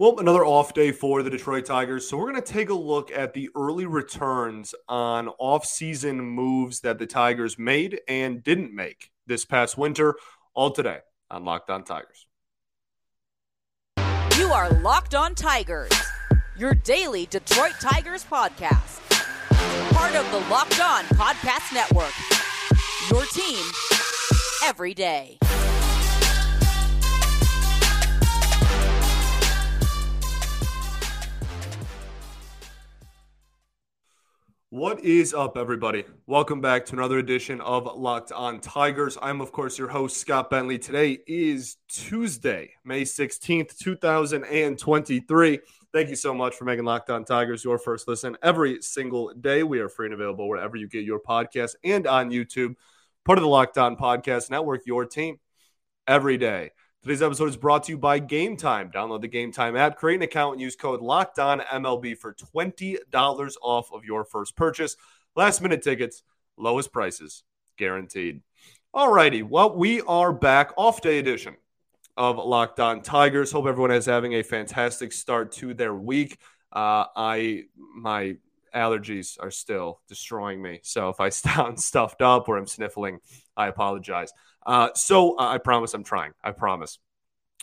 Well, another off day for the Detroit Tigers. So we're going to take a look at the early returns on off-season moves that the Tigers made and didn't make this past winter. All today on Locked On Tigers. You are Locked On Tigers, your daily Detroit Tigers podcast. Part of the Locked On Podcast Network. Your team every day. What is up, everybody? Welcome back to another edition of Locked On Tigers. I'm, of course, your host, Scott Bentley. Today is Tuesday, May 16th, 2023. Thank you so much for making Locked On Tigers your first listen every single day. We are free and available wherever you get your podcast and on YouTube. Part of the Locked On Podcast Network, your team every day. Today's episode is brought to you by Game Time. Download the Game Time app, create an account, and use code LOCKEDONMLB for $20 off of your first purchase. Last minute tickets, lowest prices, guaranteed. All righty. Well, we are back, off day edition of Locked On Tigers. Hope everyone is having a fantastic start to their week. Uh, I my allergies are still destroying me. So if I sound stuffed up or I'm sniffling, I apologize. Uh, so uh, I promise I'm trying. I promise.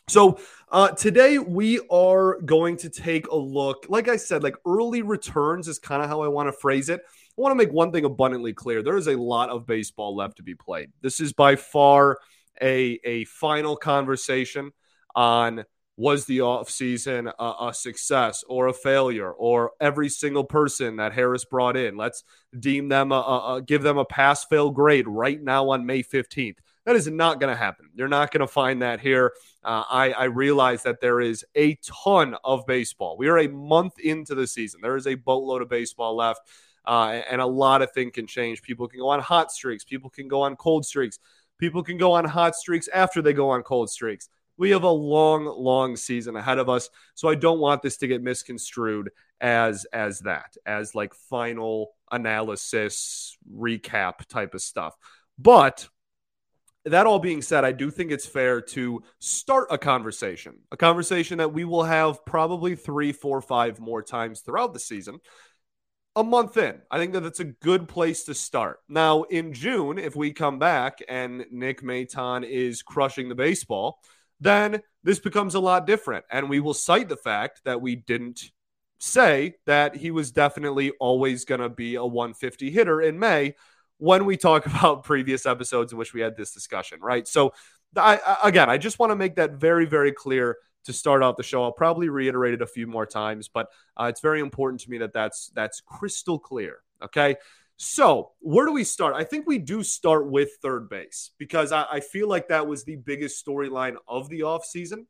So uh, today we are going to take a look. Like I said, like early returns is kind of how I want to phrase it. I want to make one thing abundantly clear. There is a lot of baseball left to be played. This is by far a, a final conversation on was the offseason a, a success or a failure or every single person that Harris brought in. Let's deem them a, a, a give them a pass fail grade right now on May 15th. That is not going to happen. You're not going to find that here. Uh, I, I realize that there is a ton of baseball. We are a month into the season. There is a boatload of baseball left, uh, and a lot of things can change. People can go on hot streaks. People can go on cold streaks. People can go on hot streaks after they go on cold streaks. We have a long, long season ahead of us, so I don't want this to get misconstrued as as that, as like final analysis recap type of stuff. But that all being said, I do think it's fair to start a conversation, a conversation that we will have probably three, four, five more times throughout the season. A month in, I think that that's a good place to start. Now, in June, if we come back and Nick Maton is crushing the baseball, then this becomes a lot different. And we will cite the fact that we didn't say that he was definitely always going to be a 150 hitter in May when we talk about previous episodes in which we had this discussion, right? So, I, again, I just want to make that very, very clear to start off the show. I'll probably reiterate it a few more times, but uh, it's very important to me that that's that's crystal clear. Okay. So, where do we start? I think we do start with third base because I, I feel like that was the biggest storyline of the offseason.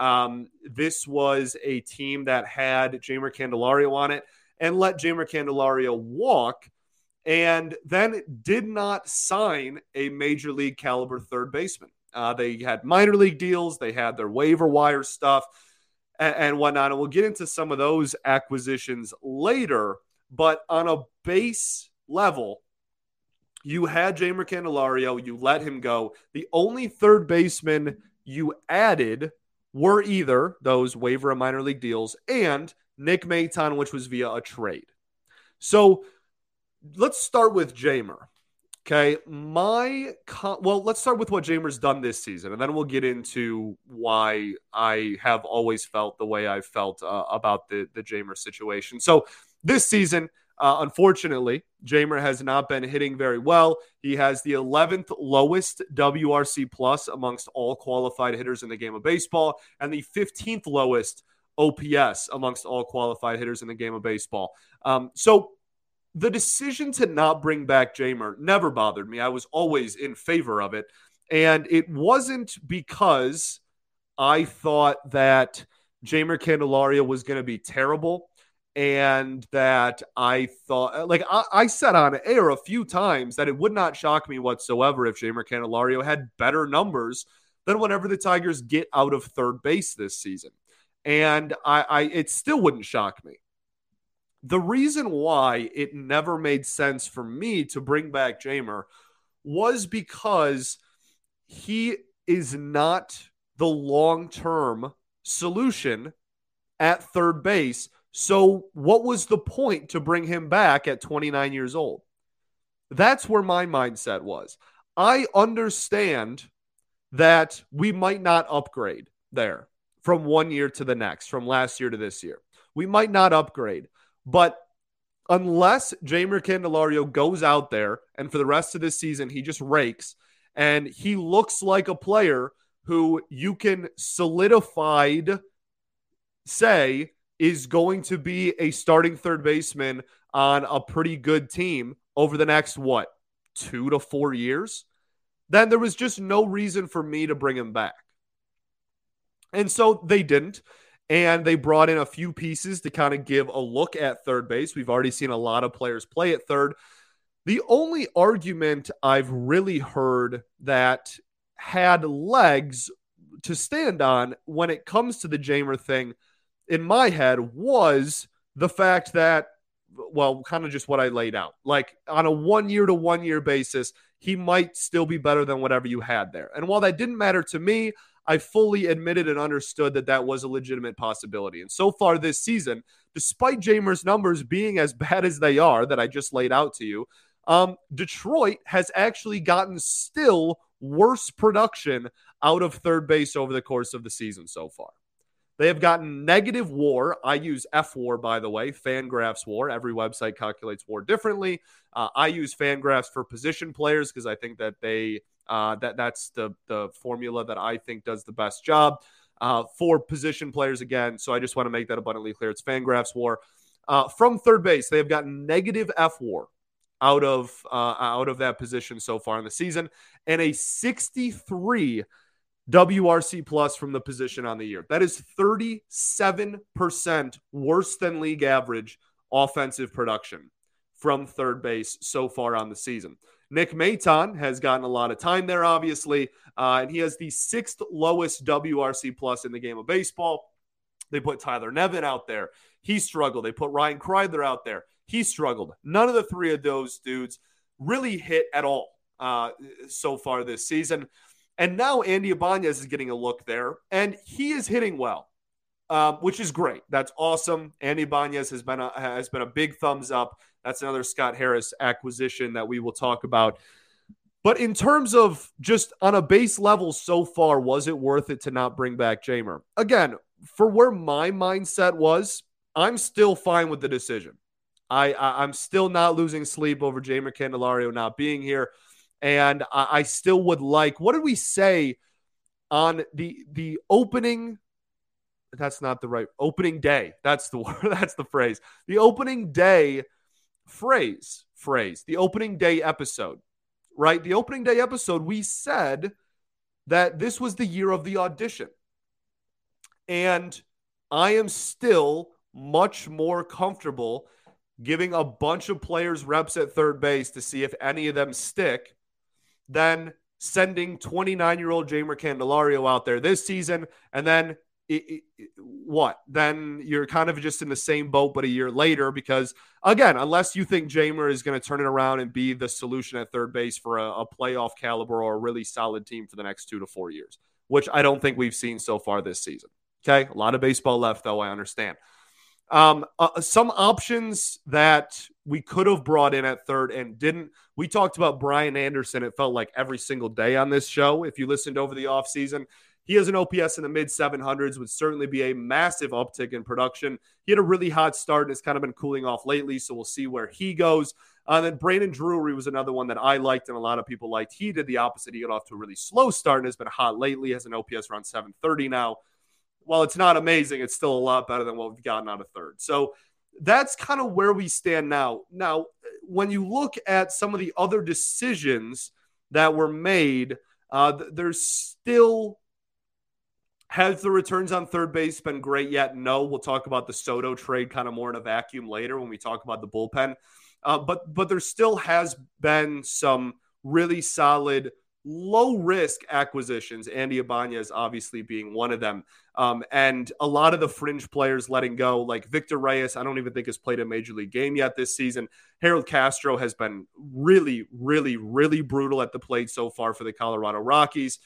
Um, this was a team that had Jeimer Candelario on it and let Jeimer Candelario walk and then did not sign a major league caliber third baseman. Uh, they had minor league deals, they had their waiver wire stuff and, and whatnot. And we'll get into some of those acquisitions later. But on a base level, you had Jeimer Candelario, you let him go. The only third baseman you added were either those waiver and minor league deals and Nick Maton, which was via a trade. So let's start with Jeimer. Okay, my con- well, let's start with what Jeimer's done this season, and then we'll get into why I have always felt the way I felt uh, about the the Jeimer situation. So this season, uh, unfortunately, Jeimer has not been hitting very well. He has the 11th lowest WRC plus amongst all qualified hitters in the game of baseball, and the 15th lowest OPS amongst all qualified hitters in the game of baseball. Um, so the decision to not bring back Jeimer never bothered me. I was always in favor of it. And it wasn't because I thought that Jeimer Candelario was going to be terrible and that I thought, like I, I, said on air a few times, that it would not shock me whatsoever if Jeimer Candelario had better numbers than whenever the Tigers get out of third base this season. And I, I it still wouldn't shock me. The reason why it never made sense for me to bring back Jeimer was because he is not the long term solution at third base. So, what was the point to bring him back at 29 years old? That's where my mindset was. I understand that we might not upgrade there from one year to the next, from last year to this year. We might not upgrade, but unless Jeimer Candelario goes out there and for the rest of this season he just rakes and he looks like a player who you can solidified say is going to be a starting third baseman on a pretty good team over the next what two to four years? Then there was just no reason for me to bring him back. And so they didn't and they brought in a few pieces to kind of give a look at third base. We've already seen a lot of players play at third. The only argument I've really heard that had legs to stand on when it comes to the Jeimer thing in my head was the fact that, well, kind of just what I laid out. Like on a one year to one year basis, he might still be better than whatever you had there. And while that didn't matter to me, I fully admitted and understood that that was a legitimate possibility. And so far this season, despite Jeimer's numbers being as bad as they are that I just laid out to you, um, Detroit has actually gotten still worse production out of third base over the course of the season so far. They have gotten negative war. I use F war, by the way, Fangraphs war. Every website calculates war differently. Uh, I use Fangraphs for position players because I think that they uh, that that's the the formula that I think does the best job uh, for position players again. So I just want to make that abundantly clear. It's Fangraphs WAR uh, from third base. They have gotten negative F WAR out of uh, out of that position so far in the season, and a 63 WRC plus from the position on the year. That is 37% worse than league average offensive production from third base so far on the season. Nick Maton has gotten a lot of time there, obviously, uh, and he has the sixth lowest WRC plus in the game of baseball. They put Tyler Nevin out there. He struggled. They put Ryan Kreidler out there. He struggled. None of the three of those dudes really hit at all uh, so far this season. And now Andy Ibanez is getting a look there, and he is hitting well, um, which is great. That's awesome. Andy Ibanez has been a, has been a big thumbs up. That's another Scott Harris acquisition that we will talk about. But in terms of just on a base level so far, was it worth it to not bring back Jeimer? Again, for where my mindset was, I'm still fine with the decision. I, I am still not losing sleep over Jeimer Candelario not being here, and I, I still would like. What did we say on the the opening? That's not the right opening day. That's the word. That's the phrase. The opening day phrase, phrase, the opening day episode, right? The opening day episode, we said that this was the year of the audition. And I am still much more comfortable giving a bunch of players reps at third base to see if any of them stick than sending 29 year old Jeimer Candelario out there this season and then it, it, what? Then you're kind of just in the same boat, but a year later, because again, unless you think Jeimer is going to turn it around and be the solution at third base for a, a, playoff caliber or a really solid team for the next two to four years, which I don't think we've seen so far this season. Okay. A lot of baseball left, though, I understand. Um, uh, some options that we could have brought in at third and didn't. We talked about Brian Anderson, it felt like every single day on this show. If you listened over the offseason, he has an OPS in the mid 700s, would certainly be a massive uptick in production. He had a really hot start and has kind of been cooling off lately, so we'll see where he goes. Uh, and then Brandon Drury was another one that I liked and a lot of people liked. He did the opposite. He got off to a really slow start and has been hot lately, has an OPS around 730 now. While it's not amazing, it's still a lot better than what we've gotten out of third. So that's kind of where we stand now. Now, when you look at some of the other decisions that were made, uh, there's still has the returns on third base been great yet? No. We'll talk about the Soto trade kind of more in a vacuum later when we talk about the bullpen. Uh, but but there still has been some really solid low risk acquisitions. Andy Ibanez obviously being one of them, um, and a lot of the fringe players letting go, like Victor Reyes. I don't even think has played a major league game yet this season. Harold Castro has been really, really, really brutal at the plate so far for the Colorado Rockies.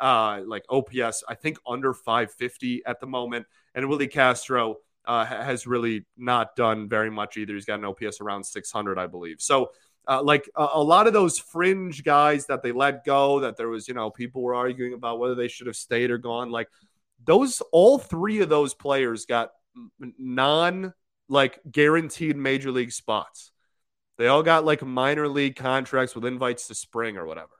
uh, like OPS, I think under 550 at the moment. And Willi Castro uh, has really not done very much either. He's got an OPS around 600, I believe. So, uh, like a, a, lot of those fringe guys that they let go, that there was, you know, people were arguing about whether they should have stayed or gone. Like those, all three of those players got non like guaranteed major league spots. They all got like minor league contracts with invites to spring or whatever.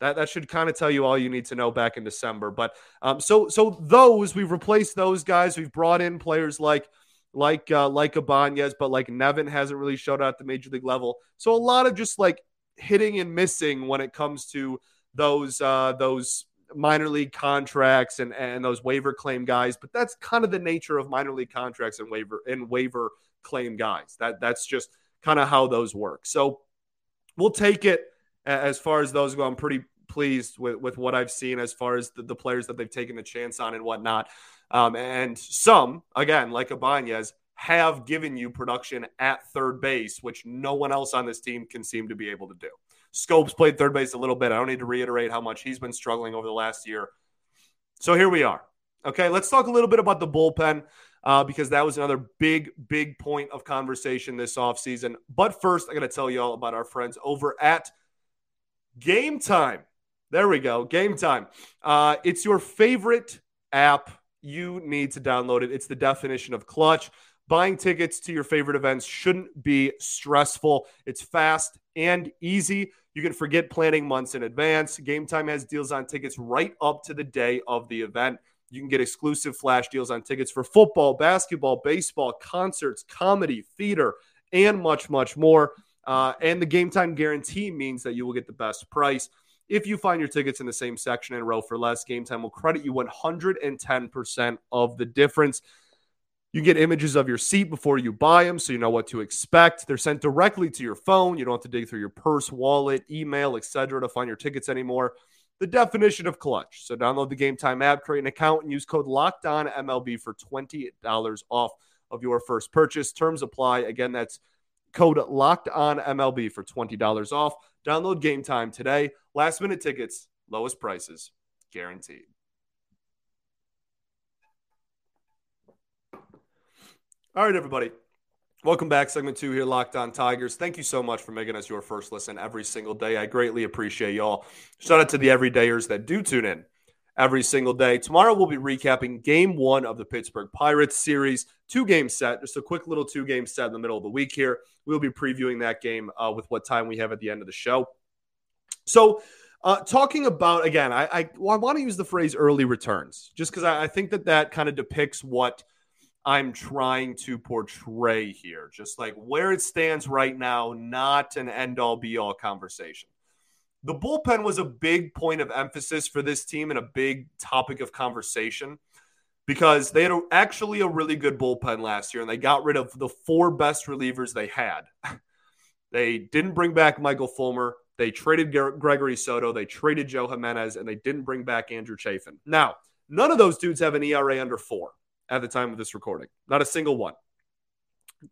That that should kind of tell you all you need to know back in December. But um, so so those we've replaced those guys. We've brought in players like like uh, like Ibanez, but like Nevin hasn't really showed out at the major league level. So a lot of just like hitting and missing when it comes to those uh, those minor league contracts and and those waiver claim guys. But that's kind of the nature of minor league contracts and waiver and waiver claim guys. That that's just kind of how those work. So we'll take it as far as those go. I'm pretty pleased with, with what I've seen as far as the, the players that they've taken a chance on and whatnot. Um, and some, again, like Ibanez, have given you production at third base, which no one else on this team can seem to be able to do. Schoop's played third base a little bit. I don't need to reiterate how much he's been struggling over the last year. So here we are. Okay, let's talk a little bit about the bullpen uh, because that was another big, big point of conversation this offseason. But first, I got to tell you all about our friends over at Game Time. There we go. Game time. Uh, it's your favorite app. You need to download it. It's the definition of clutch. Buying tickets to your favorite events shouldn't be stressful. It's fast and easy. You can forget planning months in advance. Game Time has deals on tickets right up to the day of the event. You can get exclusive flash deals on tickets for football, basketball, baseball, concerts, comedy, theater, and much, much more. Uh, and the game time guarantee means that you will get the best price. If you find your tickets in the same section and row for less, Game Time will credit you 110% of the difference. You get images of your seat before you buy them so you know what to expect. They're sent directly to your phone. You don't have to dig through your purse, wallet, email, etc. to find your tickets anymore. The definition of clutch. So download the Game Time app, create an account, and use code LOCKEDONMLB for $20 off of your first purchase. Terms apply. Again, that's code locked on MLB for $20 off. Download Game Time today. Last minute tickets, lowest prices, guaranteed. All right, everybody. Welcome back. Segment two here, Locked On Tigers. Thank you so much for making us your first listen every single day. I greatly appreciate y'all. Shout out to the everydayers that do tune in every single day. Tomorrow we'll be recapping game one of the Pittsburgh Pirates series, two game set, just a quick little two game set in the middle of the week here. We'll be previewing that game uh, with what time we have at the end of the show. So, uh, talking about again, I, I, well, I want to use the phrase early returns just because I, I think that that kind of depicts what I'm trying to portray here, just like where it stands right now, not an end all be all conversation. The bullpen was a big point of emphasis for this team and a big topic of conversation because they had a, actually a really good bullpen last year and they got rid of the four best relievers they had. they didn't bring back Michael Fulmer. They traded Gregory Soto. They traded Joe Jimenez and they didn't bring back Andrew Chafin. Now, none of those dudes have an ERA under four at the time of this recording. Not a single one.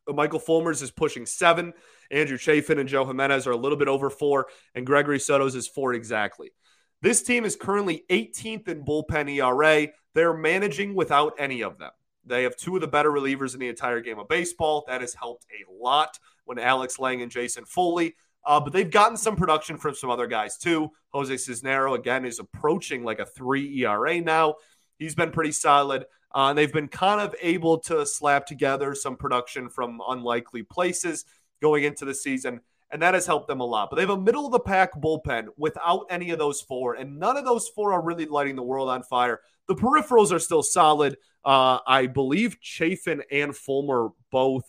Michael Fulmer's is pushing seven. Andrew Chafin and Joe Jimenez are a little bit over four, and Gregory Soto's is four exactly. This team is currently 18th in bullpen ERA. They're managing without any of them. They have two of the better relievers in the entire game of baseball. That has helped a lot when Alex Lange and Jason Foley. Uh, but they've gotten some production from some other guys too. Jose Cisnero, again, is approaching like a three ERA now. He's been pretty solid. Uh, they've been kind of able to slap together some production from unlikely places going into the season and that has helped them a lot. But they have a middle of the pack bullpen without any of those four, and none of those four are really lighting the world on fire. The peripherals are still solid. Uh, I believe Chafin and Fulmer both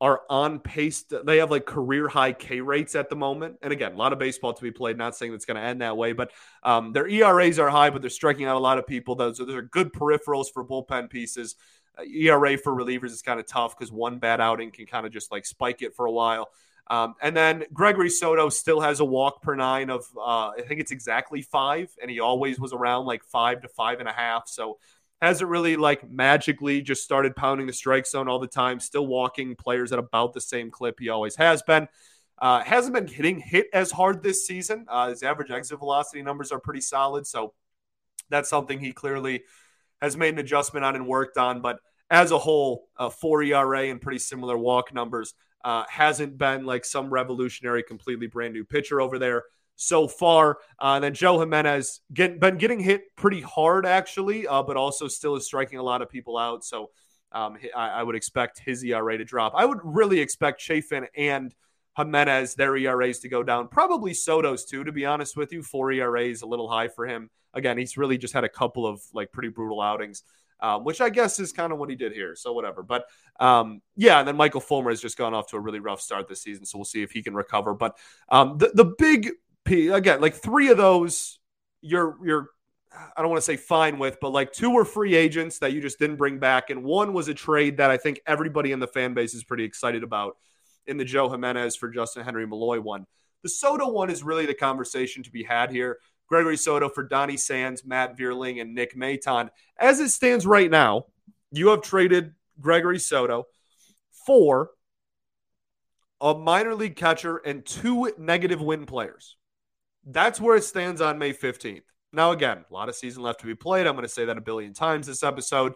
are on pace. To, they have like career high K rates at the moment. And again, a lot of baseball to be played. Not saying that's going to end that way, but um, their ERAs are high, but they're striking out a lot of people. Those, those are good peripherals for bullpen pieces. Uh, ERA for relievers is kind of tough because one bad outing can kind of just like spike it for a while. Um, and then Gregory Soto still has a walk per nine of, uh, I think it's exactly five, and he always was around like five to five and a half. So hasn't really like magically just started pounding the strike zone all the time, still walking players at about the same clip he always has been. Uh, hasn't been hitting hit as hard this season. Uh, his average exit velocity numbers are pretty solid, so that's something he clearly has made an adjustment on and worked on. But as a whole, four ERA and pretty similar walk numbers uh, hasn't been like some revolutionary, completely brand new pitcher over there so far. Uh, and then Joe Jimenez get, been getting hit pretty hard actually, uh, but also still is striking a lot of people out. So um, I, I, would expect his ERA to drop. I would really expect Chafin and Jimenez, their ERAs to go down. Probably Soto's too, to be honest with you. Four ERAs, a little high for him. Again, he's really just had a couple of like pretty brutal outings. Um, which I guess is kind of what he did here. So whatever. But um, yeah, and then Michael Fulmer has just gone off to a really rough start this season. So we'll see if he can recover. But um, the the big Again, like three of those, you're you're I don't want to say fine with, but like two were free agents that you just didn't bring back, and one was a trade that I think everybody in the fan base is pretty excited about in the Joe Jimenez for Justin Henry Malloy one. The Soto one is really the conversation to be had here. Gregory Soto for Donny Sands, Matt Vierling, and Nick Maton. As it stands right now, you have traded Gregory Soto for a minor league catcher and two negative win players. That's where it stands on May 15th. Now, again, a lot of season left to be played. I'm going to say that a billion times this episode,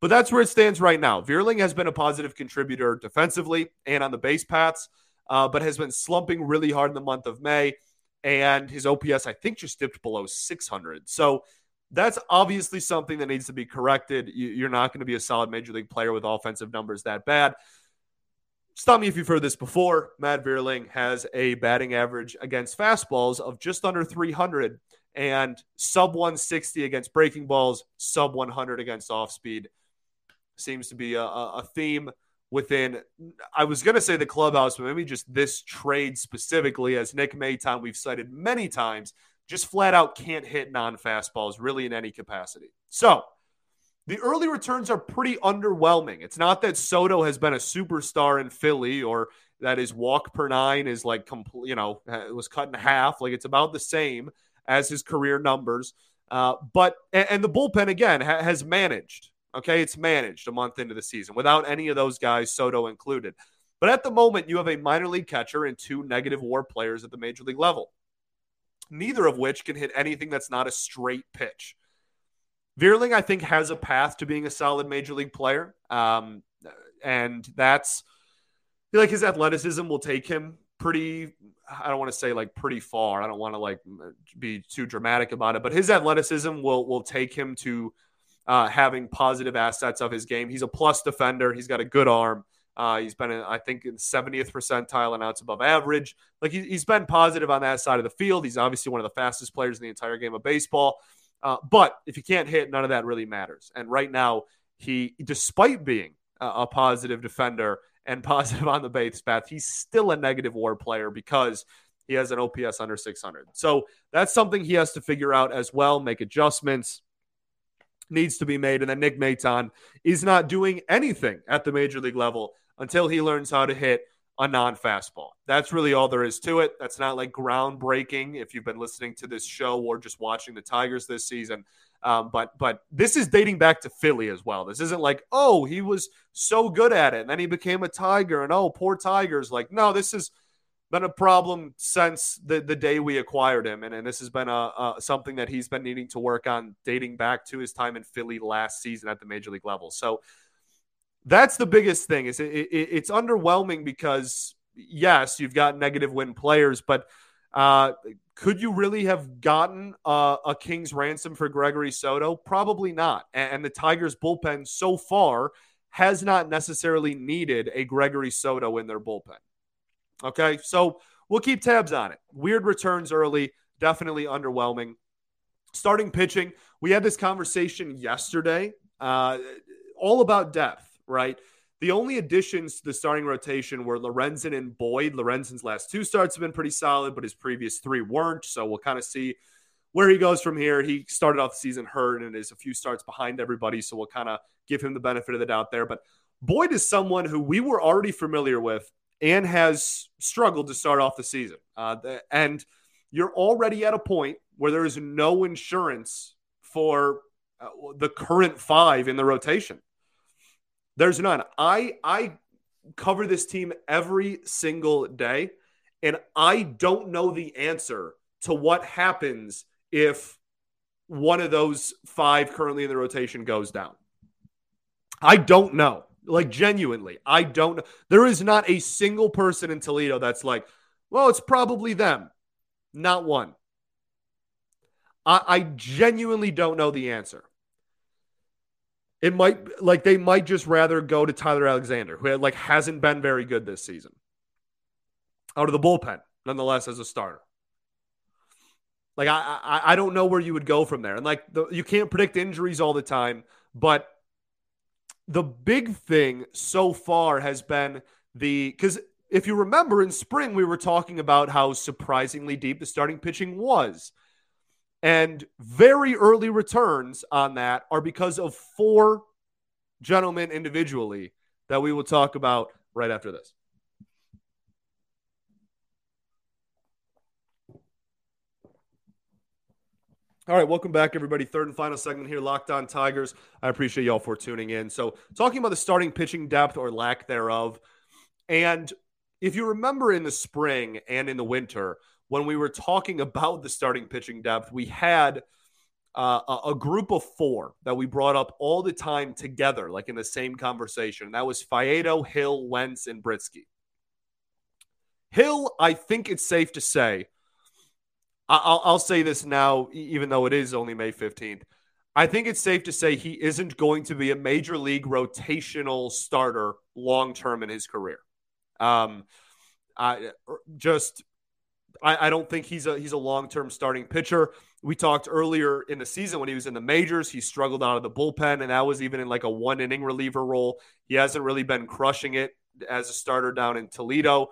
but that's where it stands right now. Vierling has been a positive contributor defensively and on the base paths, uh, but has been slumping really hard in the month of May. And his OPS, I think, just dipped below 600. So that's obviously something that needs to be corrected. You're not going to be a solid major league player with offensive numbers that bad. Stop me if you've heard this before. Matt Vierling has a batting average against fastballs of just under 300 and sub 160 against breaking balls, sub 100 against off speed. Seems to be a, a theme within, I was going to say the clubhouse, but maybe just this trade specifically, as Nick Maton, we've cited many times, just flat out can't hit non fastballs really in any capacity. So, the early returns are pretty underwhelming. It's not that Soto has been a superstar in Philly or that his walk per nine is like complete, you know, it was cut in half. Like it's about the same as his career numbers. Uh, but and, the bullpen again ha- has managed. Okay, it's managed a month into the season without any of those guys, Soto included. But at the moment, you have a minor league catcher and two negative WAR players at the major league level, neither of which can hit anything that's not a straight pitch. Vierling, I think, has a path to being a solid major league player. Um, and that's like his athleticism will take him pretty I don't want to say like pretty far. I don't want to like be too dramatic about it, but his athleticism will will take him to uh, having positive assets of his game. He's a plus defender. He's got a good arm. Uh, he's been, I think, in 70th percentile and outs above average. Like he, has been positive on that side of the field. He's obviously one of the fastest players in the entire game of baseball. Uh, but if you can't hit, none of that really matters. And right now, he, despite being a, a positive defender and positive on the base path, he's still a negative WAR player because he has an OPS under 600. So that's something he has to figure out as well, make adjustments needs to be made. And then Nick Maton is not doing anything at the major league level until he learns how to hit a non fastball. That's really all there is to it. That's not like groundbreaking if you've been listening to this show or just watching the Tigers this season. Um, but but this is dating back to Philly as well. This isn't like oh he was so good at it and then he became a Tiger and oh poor Tigers. Like no, this has been a problem since the, the day we acquired him, and, and this has been a, a something that he's been needing to work on dating back to his time in Philly last season at the major league level. So that's the biggest thing. Is it, it, it's underwhelming because yes, you've got negative win players, but uh, could you really have gotten a, a, king's ransom for Gregory Soto? Probably not. And, and the Tigers bullpen so far has not necessarily needed a Gregory Soto in their bullpen. Okay, so we'll keep tabs on it. Weird returns early, definitely underwhelming. Starting pitching, we had this conversation yesterday, uh, all about depth right? The only additions to the starting rotation were Lorenzen and Boyd. Lorenzen's last two starts have been pretty solid, but his previous three weren't. So we'll kind of see where he goes from here. He started off the season hurt and is a few starts behind everybody. So we'll kind of give him the benefit of the doubt there. But Boyd is someone who we were already familiar with and has struggled to start off the season. Uh, and you're already at a point where there is no insurance for uh, the current five in the rotation. There's none. I I cover this team every single day, And I don't know the answer to what happens if one of those five currently in the rotation goes down. I don't know. Like, genuinely, I don't know. There is not a single person in Toledo that's like, well, it's probably them. Not one. I, I genuinely don't know the answer. It might like they might just rather go to Tyler Alexander, who like hasn't been very good this season. Out of the bullpen, nonetheless, as a starter. Like I, I, I don't know where you would go from there, and like the, you can't predict injuries all the time. But the big thing so far has been the because if you remember in spring we were talking about how surprisingly deep the starting pitching was, and very early returns on that are because of four gentlemen individually that we will talk about right after this. All right, welcome back, everybody. Third and final segment here, Locked On Tigers. I appreciate y'all for tuning in. So, talking about the starting pitching depth or lack thereof. And if you remember in the spring and in the winter, when we were talking about the starting pitching depth, we had uh, a, group of four that we brought up all the time together, like in the same conversation. And That was Faedo, Hill, Wentz, and Brieske. Hill, I think it's safe to say, I'll, I'll say this now, even though it is only May 15th. I think it's safe to say he isn't going to be a major league rotational starter long term in his career. Um, I just I, I, don't think he's a he's a long term starting pitcher. We talked earlier in the season when he was in the majors, he struggled out of the bullpen, and that was even in like a one inning reliever role. He hasn't really been crushing it as a starter down in Toledo.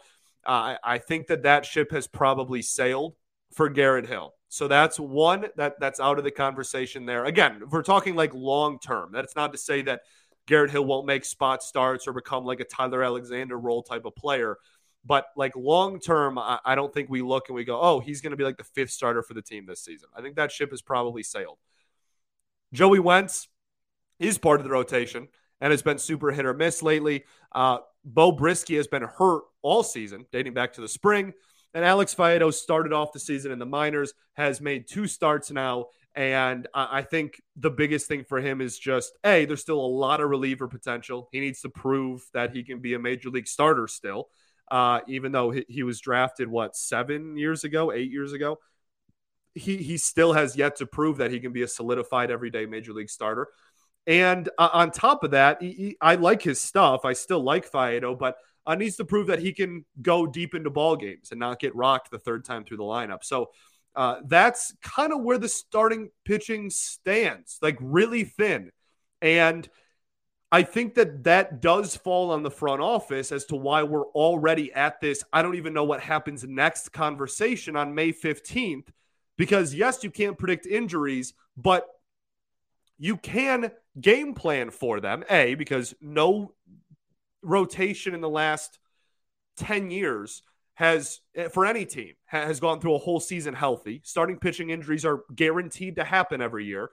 Uh, I, I think that that ship has probably sailed for Garrett Hill. So that's one that that's out of the conversation there. Again, if we're talking like long term, that's not to say that Garrett Hill won't make spot starts or become like a Tyler Alexander role type of player. But like long term, I, I, don't think we look and we go, oh, he's going to be like the fifth starter for the team this season. I think that ship has probably sailed. Joey Wentz is part of the rotation and has been super hit or miss lately. Uh, Beau Brieske has been hurt all season, dating back to the spring. And Alex Faedo started off the season in the minors, has made two starts now. And I think the biggest thing for him is just A, there's still a lot of reliever potential. He needs to prove that he can be a major league starter still, uh, even though he, he was drafted, what, seven years ago, eight years ago? He, he still has yet to prove that he can be a solidified everyday major league starter. And uh, on top of that, he, he, I like his stuff. I still like Faedo, but uh, needs to prove that he can go deep into ball games and not get rocked the third time through the lineup. So uh, that's kind of where the starting pitching stands, like really thin. And I think that that does fall on the front office as to why we're already at this. I don't even know what happens next conversation on May 15th. Because, yes, you can't predict injuries, but you can game plan for them. A, because no rotation in the last 10 years has eh, for any team has gone through a whole season healthy. Starting pitching injuries are guaranteed to happen every year.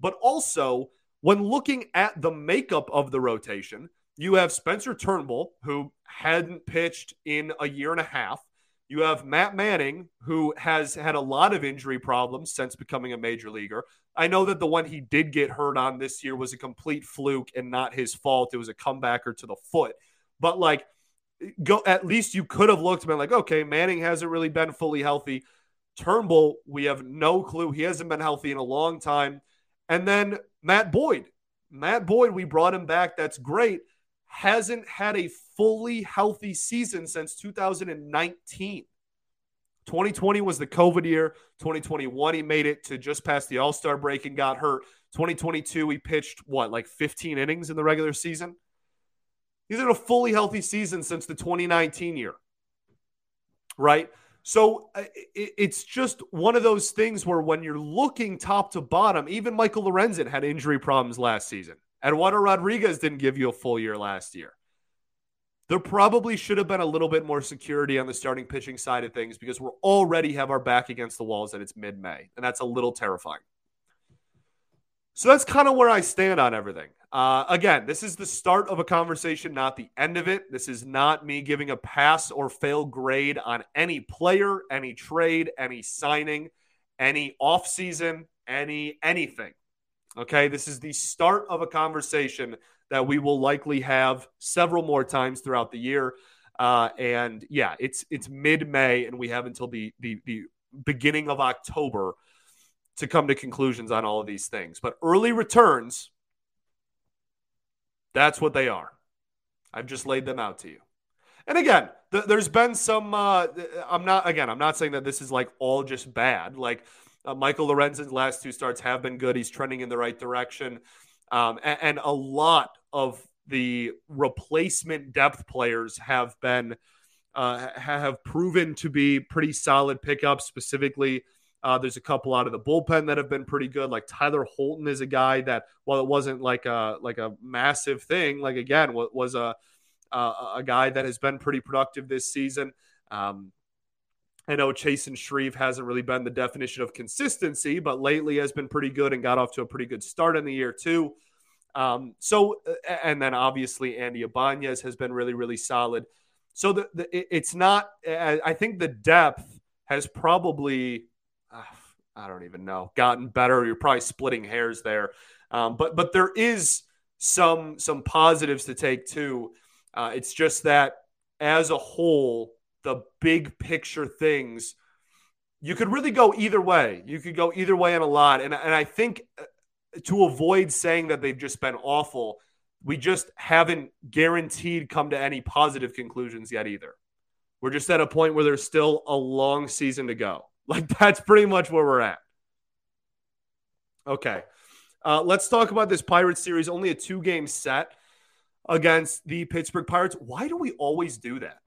But also, when looking at the makeup of the rotation, you have Spencer Turnbull, who hadn't pitched in a year and a half. You have Matt Manning, who has had a lot of injury problems since becoming a major leaguer. I know that the one he did get hurt on this year was a complete fluke and not his fault. It was a comebacker to the foot. But like, go at least you could have looked and been like, okay, Manning hasn't really been fully healthy. Turnbull, we have no clue. He hasn't been healthy in a long time. And then Matt Boyd. Matt Boyd, we brought him back. That's great. Hasn't had a fully healthy season since 2019. 2020 was the COVID year. 2021, he made it to just past the All Star break and got hurt. 2022, he pitched what, like 15 innings in the regular season? He's in a fully healthy season since the 2019 year, right? So uh, it's just one of those things where when you're looking top to bottom, even Michael Lorenzen had injury problems last season. Eduardo Rodriguez didn't give you a full year last year. There probably should have been a little bit more security on the starting pitching side of things because we're already have our back against the walls that it's mid May, and that's a little terrifying. So that's kind of where I stand on everything. Uh, again, this is the start of a conversation, not the end of it. This is not me giving a pass or fail grade on any player, any trade, any signing, any offseason, any anything. Okay, this is the start of a conversation that we will likely have several more times throughout the year. Uh, and yeah, it's it's mid May, and we have until the, the the beginning of October to come to conclusions on all of these things. But early returns that's what they are. I've just laid them out to you. And again, th- there's been some. Uh, I'm not again. I'm not saying that this is like all just bad. Like uh, Michael Lorenzen's last two starts have been good. He's trending in the right direction, um, and, and, a lot of the replacement depth players have been uh, have proven to be pretty solid pickups. Specifically, uh, there's a couple out of the bullpen that have been pretty good. Like Tyler Holton is a guy that, while it wasn't like a like a massive thing, like again was a a, a guy that has been pretty productive this season. Um, I know Chasen Shreve hasn't really been the definition of consistency, but lately has been pretty good and got off to a pretty good start in the year too. Um, so, and then obviously Andy Ibanez has been really, really solid. So the, the it's not. I think the depth has probably I don't even know, gotten better. You're probably splitting hairs there, um, but but there is some some positives to take too. Uh, it's just that as a whole, the big picture things, you could really go either way. You could go either way in a lot, and and I think uh, to avoid saying that they've just been awful, we just haven't guaranteed come to any positive conclusions yet either. We're just at a point where there's still a long season to go. Like that's pretty much where we're at. Okay. Uh, let's talk about this Pirates series. Only a two game set against the Pittsburgh Pirates. Why do we always do that?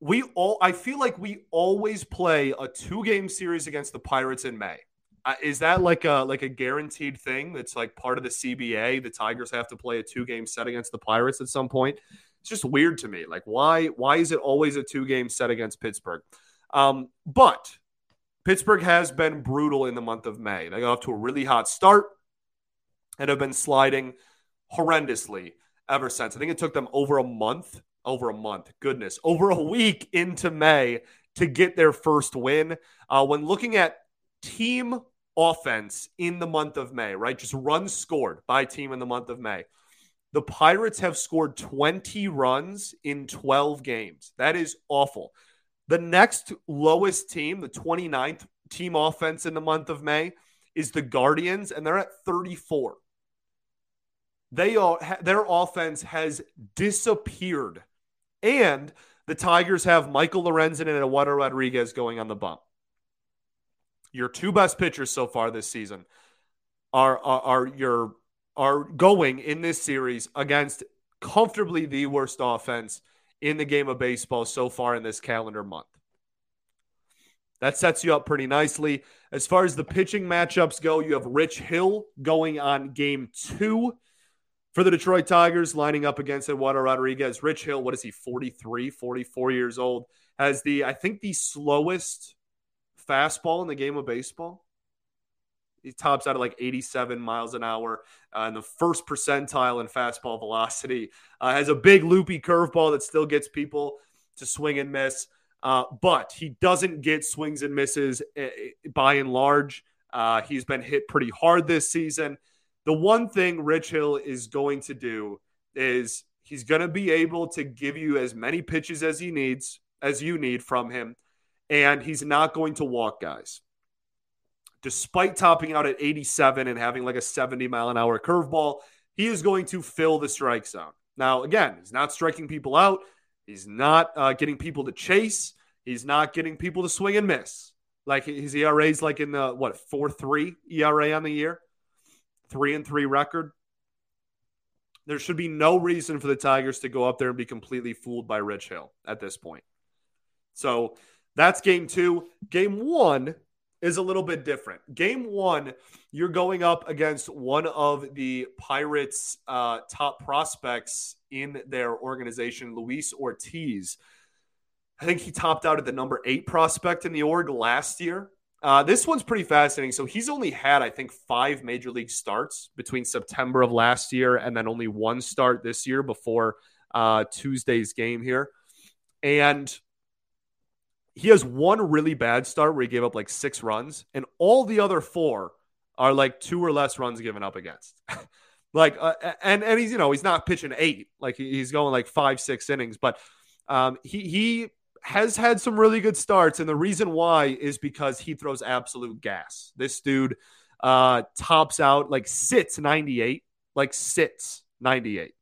We all, I feel like we always play a two game series against the Pirates in May. Uh, is that like a like a guaranteed thing that's like part of the CBA? The Tigers have to play a two game set against the Pirates at some point. It's just weird to me. Like why why is it always a two game set against Pittsburgh? Um, but Pittsburgh has been brutal in the month of May. They got off to a really hot start and have been sliding horrendously ever since. I think it took them over a month, over a month, goodness, over a week into May to get their first win. Uh, when looking at team offense in the month of May, right? Just runs scored by team in the month of May. The Pirates have scored 20 runs in 12 games. That is awful. The next lowest team, the 29th team offense in the month of May, is the Guardians, and they're at 34. They are their offense has disappeared, and the Tigers have Michael Lorenzen and Eduardo Rodriguez going on the bump. Your two best pitchers so far this season are are, are your are going in this series against comfortably the worst offense in the game of baseball so far in this calendar month. That sets you up pretty nicely. As far as the pitching matchups go, you have Rich Hill going on game two for the Detroit Tigers, lining up against Eduardo Rodriguez. Rich Hill, what is he, 43, 44 years old, has the, I think, the slowest fastball in the game of baseball. He tops out at like 87 miles an hour uh, in the first percentile in fastball velocity. Uh, has a big loopy curveball that still gets people to swing and miss. Uh, but he doesn't get swings and misses uh, by and large. Uh, he's been hit pretty hard this season. The one thing Rich Hill is going to do is he's going to be able to give you as many pitches as he needs, as you need from him, and he's not going to walk guys despite topping out at 87 and having like a 70 mile an hour curveball, he is going to fill the strike zone. Now, again, he's not striking people out. He's not uh, getting people to chase. He's not getting people to swing and miss. Like his ERA is like in the what four three ERA on the year, three and three record. There should be no reason for the Tigers to go up there and be completely fooled by Rich Hill at this point. So that's game two. Game one, is a little bit different. Game one, you're going up against one of the Pirates' uh, top prospects in their organization, Luis Ortiz. I think he topped out at the number eight prospect in the org last year. Uh, this one's pretty fascinating. So he's only had, I think, five major league starts between September of last year and then only one start this year before uh, Tuesday's game here. And he has one really bad start where he gave up like six runs, and all the other four are like two or less runs given up against. like, uh, and and he's you know he's not pitching eight, like he's going like five six innings, but um, he he has had some really good starts, and the reason why is because he throws absolute gas. This dude uh, tops out like sits 98, like sits 98,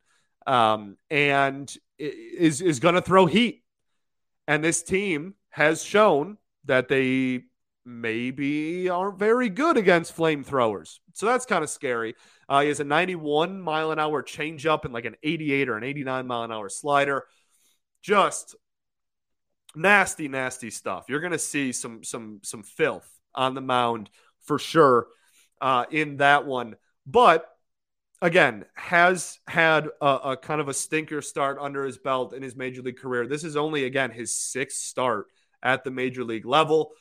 um, and is is going to throw heat. And this team has shown that they maybe aren't very good against flamethrowers. So that's kind of scary. Uh, he has a 91 mile an hour changeup and like an 88 or an 89 mile an hour slider. Just nasty, nasty stuff. You're going to see some some some filth on the mound for sure uh, in that one. But again, has had a, a, kind of a stinker start under his belt in his major league career. This is only again his sixth start at the major league level.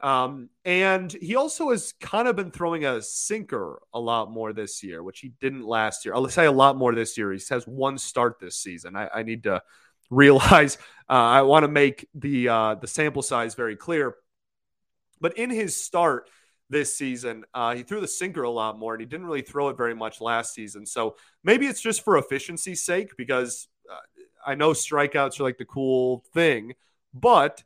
Um, and he also has kind of been throwing a sinker a lot more this year, which he didn't last year. I'll say a lot more this year. He has one start this season. I, I need to realize uh, I want to make the uh, the sample size very clear. But in his start this season, uh, he threw the sinker a lot more, and he didn't really throw it very much last season. So maybe it's just for efficiency's sake, because uh, I know strikeouts are like the cool thing, but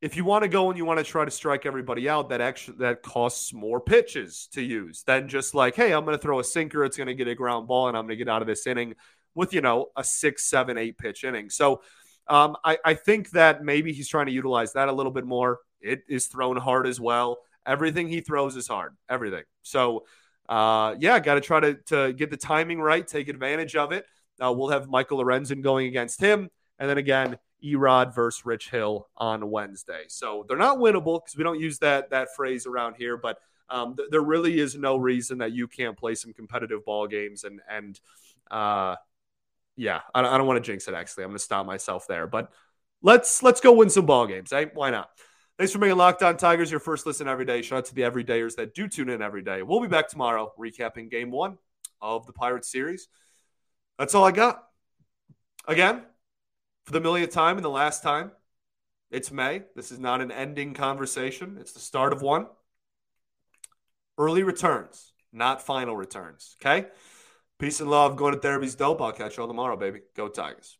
if you want to go and you want to try to strike everybody out, that actually that costs more pitches to use than just like, hey, I'm going to throw a sinker, it's going to get a ground ball, and I'm going to get out of this inning with you know a six, seven, eight pitch inning. So um, I, I think that maybe he's trying to utilize that a little bit more. It is thrown hard as well. Everything he throws is hard. Everything. So uh, yeah, got to try to to get the timing right, take advantage of it. Uh, we'll have Michael Lorenzen going against him, and then again. Erod versus Rich Hill on Wednesday. So they're not winnable because we don't use that that phrase around here, but um, th- there really is no reason that you can't play some competitive ball games and and uh, yeah, I, I don't want to jinx it. Actually, I'm going to stop myself there. But let's let's go win some ball games. Eh? Why not? Thanks for making Locked On Tigers your first listen every day. Shout out to the everydayers that do tune in every day. We'll be back tomorrow recapping Game One of the Pirates series. That's all I got. Again, for the millionth time and the last time, it's May. This is not an ending conversation. It's the start of one. Early returns, not final returns. Okay. Peace and love. Going to therapy's dope. I'll catch you all tomorrow, baby. Go Tigers.